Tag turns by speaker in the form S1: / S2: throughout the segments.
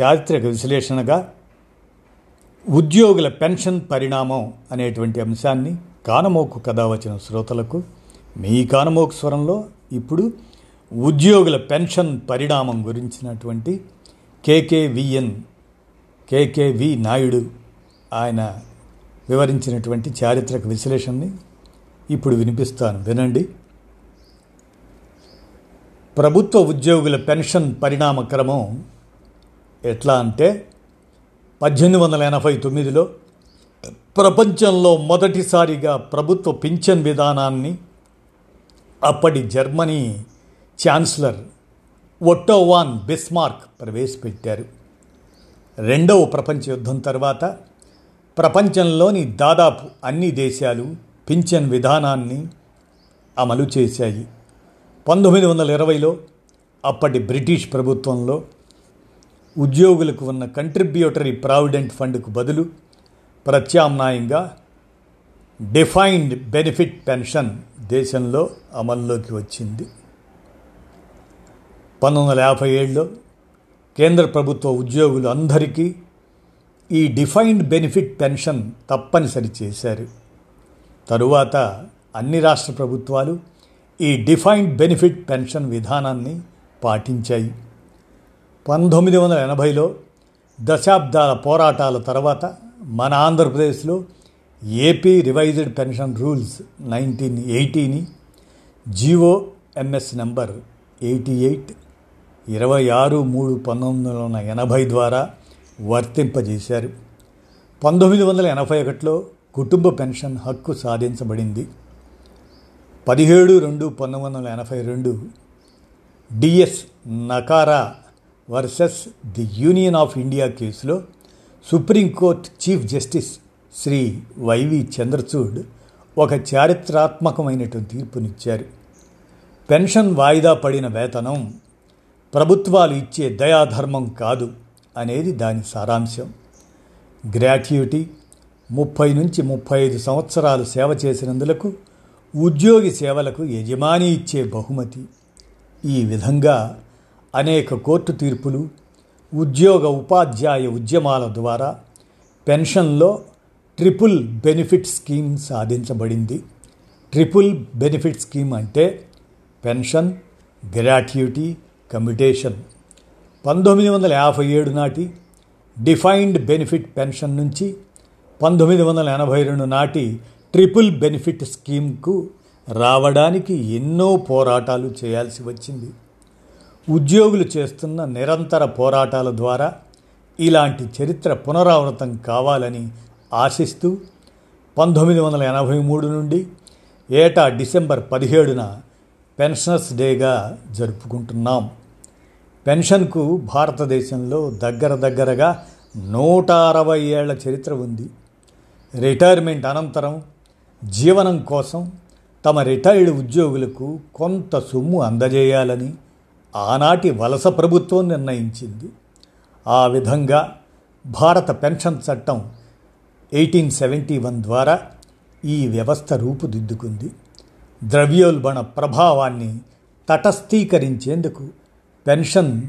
S1: చారిత్రక విశ్లేషణగా ఉద్యోగుల పెన్షన్ పరిణామం అనేటువంటి అంశాన్ని కానమోకు కథ వచ్చిన శ్రోతలకు మీ కానమోకు స్వరంలో ఇప్పుడు ఉద్యోగుల పెన్షన్ పరిణామం గురించినటువంటి కేకేవిఎన్ కేకేవి నాయుడు ఆయన వివరించినటువంటి చారిత్రక విశ్లేషణని ఇప్పుడు వినిపిస్తాను. వినండి. ప్రభుత్వ ఉద్యోగుల పెన్షన్ పరిణామ క్రమం ఎట్లా అంటే పద్దెనిమిది వందల ఎనభై తొమ్మిదిలో ప్రపంచంలో మొదటిసారిగా ప్రభుత్వ పింఛన్ విధానాన్ని అప్పటి జర్మనీ ఛాన్సలర్ ఒట్టోవాన్ బిస్మార్క్ ప్రవేశపెట్టారు. రెండవ ప్రపంచ యుద్ధం తర్వాత ప్రపంచంలోని దాదాపు అన్ని దేశాలు పింఛన్ విధానాన్ని అమలు చేశాయి. పంతొమ్మిది వందల ఇరవైలో అప్పటి బ్రిటిష్ ప్రభుత్వంలో ఉద్యోగులకు ఉన్న కంట్రిబ్యూటరీ ప్రావిడెంట్ ఫండ్కు బదులు ప్రత్యామ్నాయంగా డిఫైన్డ్ బెనిఫిట్ పెన్షన్ దేశంలో అమల్లోకి వచ్చింది. పంతొమ్మిది వందల యాభై ఏడులో కేంద్ర ప్రభుత్వ ఉద్యోగులు అందరికీ ఈ డిఫైన్డ్ బెనిఫిట్ పెన్షన్ తప్పనిసరి చేశారు. తరువాత అన్ని రాష్ట్ర ప్రభుత్వాలు ఈ డిఫైన్డ్ బెనిఫిట్ పెన్షన్ విధానాన్ని పాటించాయి. పంతొమ్మిది వందల ఎనభైలో దశాబ్దాల పోరాటాల తర్వాత మన ఆంధ్రప్రదేశ్లో AP revised pension rules nineteen ఎయిటీని G O MS number eighty eight ఇరవై ఆరు మూడు పంతొమ్మిది వందల ఎనభై ద్వారా వర్తింపజేశారు. పంతొమ్మిది వందల ఎనభై ఒకటిలో కుటుంబ పెన్షన్ హక్కు సాధించబడింది. పదిహేడు రెండు పంతొమ్మిది వందల ఎనభై రెండు D S Nakara versus the union of India కేసులో supreme court chief justice Shri Y V Chandrachud ఒక చారిత్రాత్మకమైనటువంటి తీర్పునిచ్చారు. పెన్షన్ వాయిదా పడిన వేతనం ప్రభుత్వాలు ఇచ్చే దయాధర్మం కాదు అనేది దాని సారాంశం. గ్రాట్యుటీ ముప్పై నుంచి ముప్పై ఐదు సంవత్సరాలు సేవ చేసినందులకు ఉద్యోగి సేవలకు యజమాని ఇచ్చే బహుమతి. ఈ విధంగా అనేక కోర్టు తీర్పులు ఉద్యోగ ఉపాధ్యాయ ఉద్యమాల ద్వారా పెన్షన్లో ట్రిపుల్ బెనిఫిట్ స్కీమ్ సాధించబడింది. ట్రిపుల్ బెనిఫిట్ స్కీమ్ అంటే పెన్షన్ గ్రాట్యుటీ కమ్యుటేషన్. పంతొమ్మిది వందల యాభై ఏడు నాటి డిఫైన్డ్ బెనిఫిట్ పెన్షన్ నుంచి పంతొమ్మిది వందల ఎనభై రెండు నాటి ట్రిపుల్ బెనిఫిట్ స్కీమ్కు రావడానికి ఎన్నో పోరాటాలు చేయాల్సి వచ్చింది. ఉద్యోగులు చేస్తున్న నిరంతర పోరాటాల ద్వారా ఇలాంటి చరిత్ర పునరావృతం కావాలని ఆశిస్తూ పంతొమ్మిది వందల ఎనభై మూడు నుండి ఏటా డిసెంబర్ పదిహేడున పెన్షనర్స్ డేగా జరుపుకుంటున్నాం. పెన్షన్కు భారతదేశంలో దగ్గర దగ్గరగా నూట అరవై ఏళ్ళ చరిత్ర ఉంది. రిటైర్మెంట్ అనంతరం జీవనం కోసం తమ రిటైర్డ్ ఉద్యోగులకు కొంత సొమ్ము అందజేయాలని ఆనాటి వలస ప్రభుత్వం నిర్ణయించింది. ఆ విధంగా భారత పెన్షన్ చట్టం ఎయిటీన్ సెవెంటీ వన్ ద్వారా ఈ వ్యవస్థ రూపుదిద్దుకుంది. ద్రవ్యోల్బణ ప్రభావాన్ని తటస్థీకరించేందుకు పెన్షన్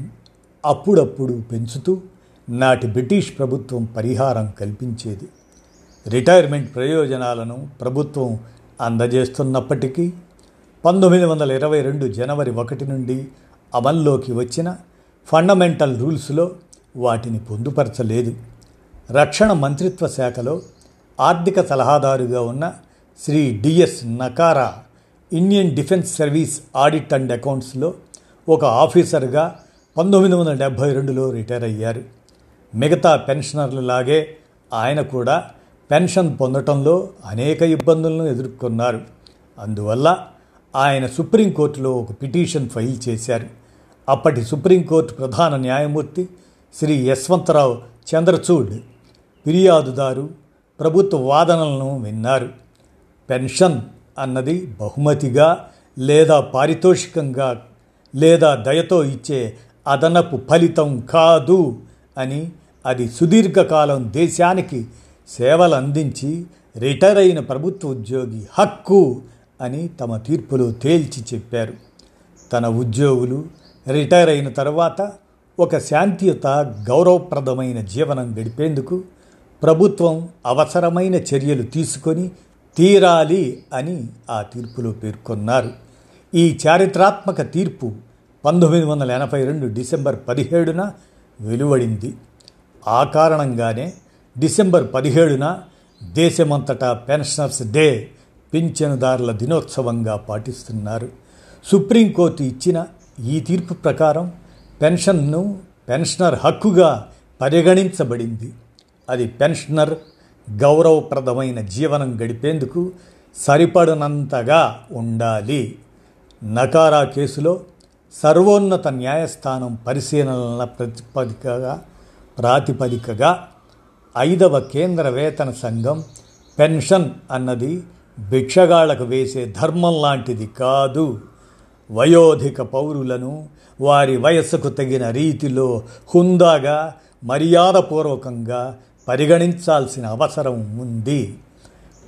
S1: అప్పుడప్పుడు పెంచుతూ నాటి బ్రిటిష్ ప్రభుత్వం పరిహారం కల్పించేది. రిటైర్మెంట్ ప్రయోజనాలను ప్రభుత్వం అందజేస్తున్నప్పటికీ పంతొమ్మిది వందల ఇరవై రెండు జనవరి ఒకటి నుండి అమల్లోకి వచ్చిన ఫండమెంటల్ రూల్స్లో వాటిని పొందుపరచలేదు. రక్షణ మంత్రిత్వ శాఖలో ఆర్థిక సలహాదారుగా ఉన్న Shri D S Nakara Indian defence service audit and అకౌంట్స్లో ఒక ఆఫీసర్గా పంతొమ్మిది వందల డెబ్భై రెండులో రిటైర్ అయ్యారు. మిగతా పెన్షనర్లలాగే ఆయన కూడా పెన్షన్ పొందటంలో అనేక ఇబ్బందులను ఎదుర్కొన్నారు. అందువల్ల ఆయన సుప్రీంకోర్టులో ఒక పిటిషన్ ఫైల్ చేశారు. అప్పటి సుప్రీంకోర్టు ప్రధాన న్యాయమూర్తి శ్రీ యశ్వంతరావు చంద్రచూడ్ ఫిర్యాదుదారు ప్రభుత్వ వాదనలను విన్నారు. పెన్షన్ అన్నది బహుమతిగా లేదా పారితోషికంగా లేదా దయతో ఇచ్చే అదనపు ఫలితం కాదు అని అది సుదీర్ఘకాలం దేశానికి సేవలు అందించి రిటైర్ అయిన ప్రభుత్వ ఉద్యోగి హక్కు అని తమ తీర్పులో తేల్చి చెప్పారు. తన ఉద్యోగులు రిటైర్ అయిన తర్వాత ఒక శాంతియుత గౌరవప్రదమైన జీవనం గడిపేందుకు ప్రభుత్వం అవసరమైన చర్యలు తీసుకొని తీరాలి అని ఆ తీర్పులో పేర్కొన్నారు. ఈ చారిత్రాత్మక తీర్పు పంతొమ్మిది వందల ఎనభై రెండు డిసెంబర్ పదిహేడున వెలువడింది. ఆ కారణంగానే డిసెంబర్ పదిహేడున దేశమంతటా పెన్షనర్స్ డే పింఛనుదారుల దినోత్సవంగా పాటిస్తున్నారు. సుప్రీంకోర్టు ఇచ్చిన ఈ తీర్పు ప్రకారం పెన్షన్ను పెన్షనర్ హక్కుగా పరిగణించబడింది. అది పెన్షనర్ గౌరవప్రదమైన జీవనం గడిపేందుకు సరిపడనంతగా ఉండాలి. నకారా కేసులో సర్వోన్నత న్యాయస్థానం పరిశీలనల ప్రతిపదికగా ప్రాతిపదికగా ఐదవ కేంద్ర వేతన సంఘం పెన్షన్ అన్నది భిక్షగాళ్ళకు వేసే ధర్మం లాంటిది కాదు. వయోధిక పౌరులను వారి వయస్సుకు తగిన రీతిలో హుందాగా మర్యాదపూర్వకంగా పరిగణించాల్సిన అవసరం ఉంది.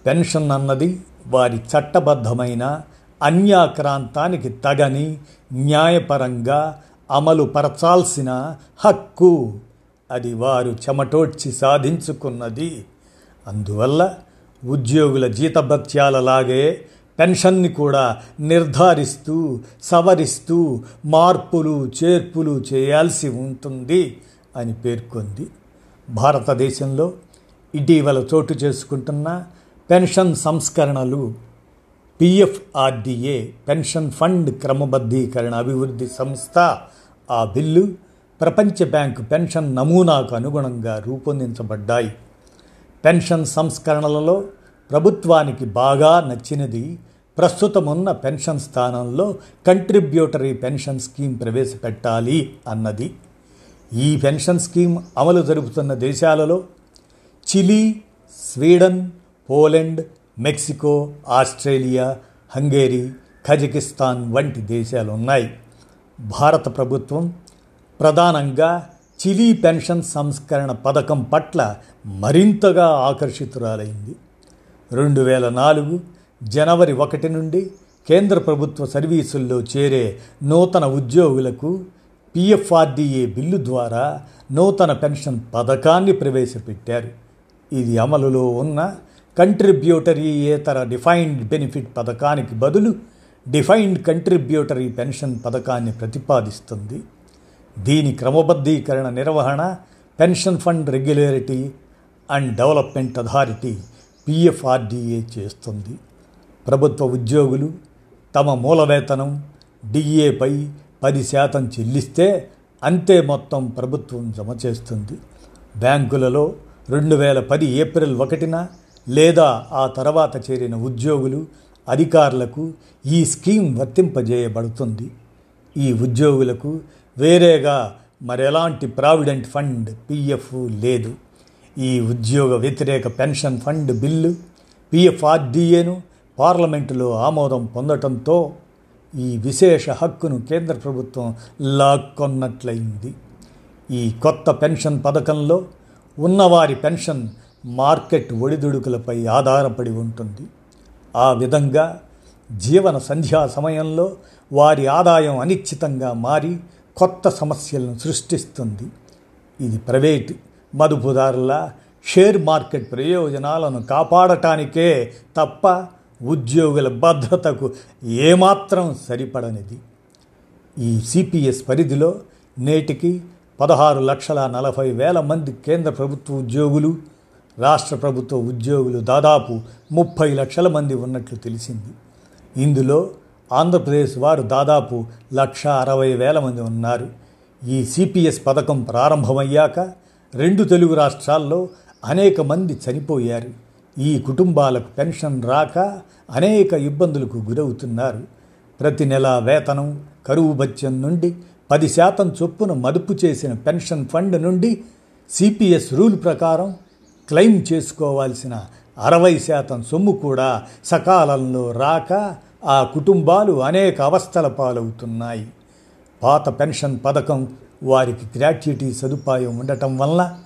S1: పెన్షన్ అన్నది వారి చట్టబద్ధమైన అన్యాక్రాంతానికి తగని న్యాయపరంగా అమలు పరచాల్సిన హక్కు. అది వారు చెమటోడ్చి సాధించుకున్నది. అందువల్ల ఉద్యోగుల జీతభత్యాలలాగే పెన్షన్ని కూడా నిర్ధారిస్తూ సవరిస్తూ మార్పులు చేర్పులు చేయాల్సి ఉంటుంది అని పేర్కొంది భారతదేశంలో. ఇటీవల చోటు చేసుకుంటున్న పెన్షన్ సంస్కరణలు పిఎఫ్ఆర్డిఏ పెన్షన్ ఫండ్ క్రమబద్ధీకరణ అభివృద్ధి సంస్థ ఆ బిల్లు ప్రపంచ బ్యాంకు పెన్షన్ నమూనాకు అనుగుణంగా రూపొందించబడ్డాయి. పెన్షన్ సంస్కరణలలో ప్రభుత్వానికి బాగా నచ్చినది ప్రస్తుతమున్న పెన్షన్ స్థానంలో కంట్రిబ్యూటరీ పెన్షన్ స్కీమ్ ప్రవేశపెట్టాలి అన్నది. ఈ పెన్షన్ స్కీమ్ అమలు జరుపుతున్న దేశాలలో Chile Sweden Poland Mexico Australia Hungary Kazakhstan వంటి దేశాలు ఉన్నాయి. భారత ప్రభుత్వం ప్రధానంగా చిలీ పెన్షన్ సంస్కరణ పథకం పట్ల మరింతగా ఆకర్షితురాలైంది. రెండు వేల నాలుగు జనవరి ఒకటి నుండి కేంద్ర ప్రభుత్వ సర్వీసుల్లో చేరే నూతన ఉద్యోగులకు పిఎఫ్ఆర్డిఏ బిల్లు ద్వారా నూతన పెన్షన్ పథకాన్ని ప్రవేశపెట్టారు. ఇది అమలులో ఉన్న కంట్రిబ్యూటరీయేతర డిఫైన్డ్ బెనిఫిట్ పథకానికి బదులు డిఫైన్డ్ కంట్రిబ్యూటరీ పెన్షన్ పథకాన్ని ప్రతిపాదిస్తుంది. దీని క్రమబద్ధీకరణ నిర్వహణ pension fund regulatory and development authority PFRDA చేస్తుంది. ప్రభుత్వ ఉద్యోగులు తమ మూల వేతనం డిఏపై పది శాతం చెల్లిస్తే అంతే మొత్తం ప్రభుత్వం జమ చేస్తుంది. బ్యాంకులలో రెండు వేల పది ఏప్రిల్ ఒకటిన లేదా ఆ తర్వాత చేరిన ఉద్యోగులు అధికారులకు ఈ స్కీమ్ వర్తింపజేయబడుతుంది. ఈ ఉద్యోగులకు వేరేగా మరెలాంటి ప్రావిడెంట్ ఫండ్ పిఎఫ్ లేదు. ఈ ఉద్యోగ వ్యతిరేక పెన్షన్ ఫండ్ బిల్లు పిఎఫ్ఆర్డిఏను పార్లమెంటులో ఆమోదం పొందటంతో ఈ విశేష హక్కును కేంద్ర ప్రభుత్వం లాక్కొన్నట్లయింది. ఈ కొత్త పెన్షన్ పథకంలో ఉన్నవారి పెన్షన్ మార్కెట్ ఒడిదుడుకులపై ఆధారపడి ఉంటుంది. ఆ విధంగా జీవన సంధ్యా సమయంలో వారి ఆదాయం అనిశ్చితంగా మారి కొత్త సమస్యలను సృష్టిస్తుంది. ఇది ప్రైవేట్ మదుపుదారుల షేర్ మార్కెట్ ప్రయోజనాలను కాపాడటానికే తప్ప ఉద్యోగుల భద్రతకు ఏమాత్రం సరిపడనిది. ఈ సిపిఎస్ పరిధిలో నేటికి పదహారు లక్షల నలభై వేల మంది కేంద్ర ప్రభుత్వ ఉద్యోగులు రాష్ట్ర ప్రభుత్వ ఉద్యోగులు దాదాపు ముప్పై లక్షల మంది ఉన్నట్లు తెలిసింది. ఇందులో ఆంధ్రప్రదేశ్ వారు దాదాపు లక్ష అరవై వేల మంది ఉన్నారు. ఈ సిపిఎస్ పథకం ప్రారంభమయ్యాక రెండు తెలుగు రాష్ట్రాల్లో అనేక మంది చనిపోయారు. ఈ కుటుంబాలకు పెన్షన్ రాక అనేక ఇబ్బందులకు గురవుతున్నారు. ప్రతి నెల వేతనం కరువు బత్యం నుండి పది శాతం చొప్పున మదుపు చేసిన పెన్షన్ ఫండ్ నుండి సిపిఎస్ రూల్ ప్రకారం క్లెయిమ్ చేసుకోవాల్సిన అరవై శాతం సొమ్ము కూడా సకాలంలో రాక ఆ కుటుంబాలు అనేక అవస్థల పాలవుతున్నాయి. పాత పెన్షన్ పథకం వారికి గ్రాట్యుటీ సదుపాయం ఉండటం వల్ల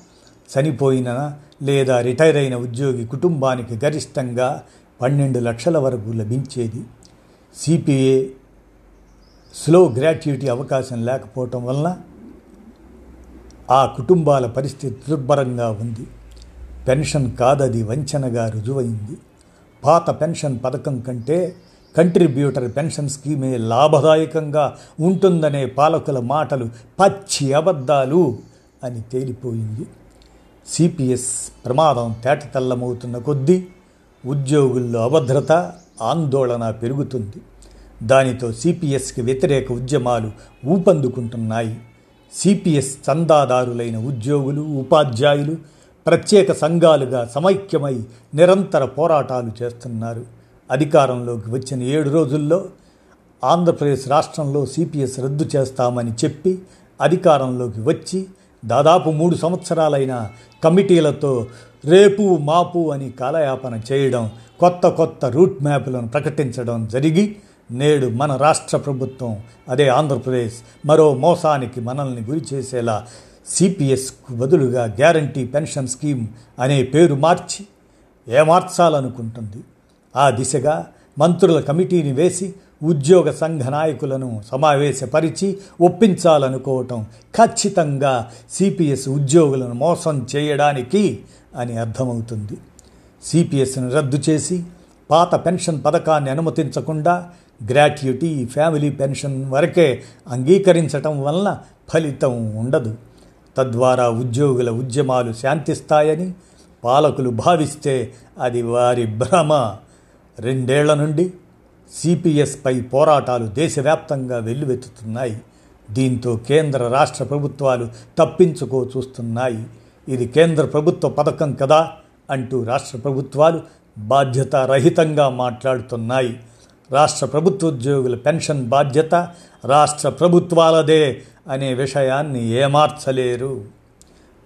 S1: చనిపోయిన లేదా రిటైర్ అయిన ఉద్యోగి కుటుంబానికి గరిష్టంగా పన్నెండు లక్షల వరకు లభించేది. సిపిఏ స్లో గ్రాట్యుటీ అవకాశం లేకపోవటం వలన ఆ కుటుంబాల పరిస్థితి దుర్భరంగా ఉంది. పెన్షన్ కాదది వంచనగా రుజువైంది. పాత పెన్షన్ పథకం కంటే కంట్రిబ్యూటర్ పెన్షన్ స్కీమే లాభదాయకంగా ఉంటుందనే పాలకుల మాటలు పచ్చి అబద్ధాలు అని తేలిపోయింది. సిపిఎస్ ప్రమాదం తేటతెల్లమవుతున్న కొద్దీ ఉద్యోగుల్లో అభద్రత ఆందోళన పెరుగుతుంది. దానితో సిపిఎస్కి వ్యతిరేక ఉద్యమాలు ఊపందుకుంటున్నాయి. సిపిఎస్ చందాదారులైన ఉద్యోగులు ఉపాధ్యాయులు ప్రత్యేక సంఘాలుగా సమైక్యమై నిరంతర పోరాటాలు చేస్తున్నారు. అధికారంలోకి వచ్చిన ఏడు రోజుల్లో ఆంధ్రప్రదేశ్ రాష్ట్రంలో సిపిఎస్ రద్దు చేస్తామని చెప్పి అధికారంలోకి వచ్చి దాదాపు మూడు సంవత్సరాలైన కమిటీలతో రేపు మాపు అని కాలయాపన చేయడం కొత్త కొత్త రూట్ మ్యాప్లను ప్రకటించడం జరిగి నేడు మన రాష్ట్ర ప్రభుత్వం అదే ఆంధ్రప్రదేశ్ మరో మోసానికి మనల్ని గురి చేసేలా సిపిఎస్కు బదులుగా గ్యారంటీ పెన్షన్ స్కీమ్ అనే పేరు మార్చి ఏమార్చాలనుకుంటుంది ఆ దిశగా మంత్రుల కమిటీని వేసి ఉద్యోగ సంఘ నాయకులను సమావేశపరిచి ఒప్పించాలనుకోవటం ఖచ్చితంగా సిపిఎస్ ఉద్యోగులను మోసం చేయడానికి అని అర్థమవుతుంది. సిపిఎస్ను రద్దు చేసి పాత పెన్షన్ పథకాన్ని అనుమతించకుండా గ్రాట్యుటీ ఫ్యామిలీ పెన్షన్ వరకే అంగీకరించటం వలన ఫలితం ఉండదు. తద్వారా ఉద్యోగుల ఉద్యమాలు శాంతిస్తాయని పాలకులు భావిస్తే అది వారి భ్రమ. రెండేళ్ళ నుండి సిపిఎస్పై పోరాటాలు దేశవ్యాప్తంగా వెల్లువెత్తుతున్నాయి. దీంతో కేంద్ర రాష్ట్ర ప్రభుత్వాలు తప్పించుకో చూస్తున్నాయి. ఇది కేంద్ర ప్రభుత్వ పథకం కదా అంటూ రాష్ట్ర ప్రభుత్వాలు బాధ్యతారహితంగా మాట్లాడుతున్నాయి. రాష్ట్ర ప్రభుత్వ ఉద్యోగుల పెన్షన్ బాధ్యత రాష్ట్ర ప్రభుత్వాలదే అనే విషయాన్ని ఏమార్చలేరు.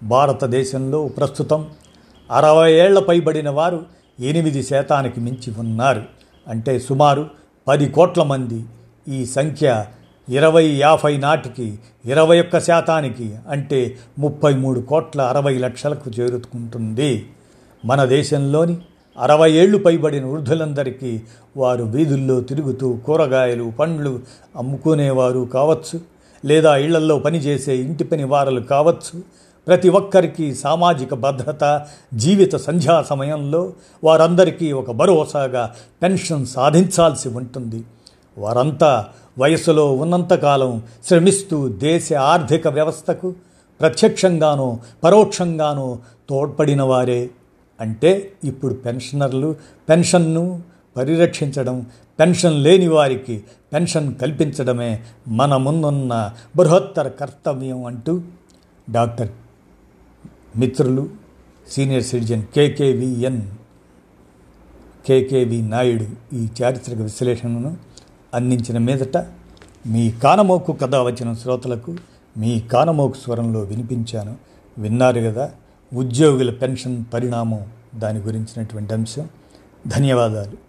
S1: భారతదేశంలో ప్రస్తుతం అరవై ఏళ్ళ పైబడిన వారు ఎనిమిది శాతానికి మించి ఉన్నారు. అంటే సుమారు పది కోట్ల మంది. ఈ సంఖ్య ఇరవై యాభై నాటికి ఇరవై ఒక్క శాతానికి అంటే ముప్పై మూడు కోట్ల అరవై లక్షలకు చేరుకుంటుంది. మన దేశంలోని అరవై ఏళ్ళు పైబడిన వృద్ధులందరికీ వారు వీధుల్లో తిరుగుతూ కూరగాయలు పండ్లు అమ్ముకునేవారు కావచ్చు లేదా ఇళ్ళల్లో పనిచేసే ఇంటి పని వారలు కావచ్చు ప్రతి ఒక్కరికి సామాజిక భద్రత జీవిత సంధ్యా సమయంలో వారందరికీ ఒక భరోసాగా పెన్షన్ సాధించాల్సి ఉంటుంది. వారంతా వయసులో ఉన్నంతకాలం శ్రమిస్తూ దేశ ఆర్థిక వ్యవస్థకు ప్రత్యక్షంగానో పరోక్షంగానో తోడ్పడిన వారే. అంటే ఇప్పుడు పెన్షనర్లు పెన్షన్ను పరిరక్షించడం పెన్షన్ లేని వారికి పెన్షన్ కల్పించడమే మన ముందున్న బృహత్తర కర్తవ్యం అంటూ డాక్టర్ మిత్రులు senior citizen K K V N K K V Naidu ఈ చారిత్రక విశ్లేషణను అందించిన మీదట మీ కానమోకు కథ వచ్చిన శ్రోతలకు మీ కానమోకు స్వరంలో వినిపించాను. విన్నారు కదా ఉద్యోగుల పెన్షన్ పరిణామం దాని గురించినటువంటి అంశం. ధన్యవాదాలు.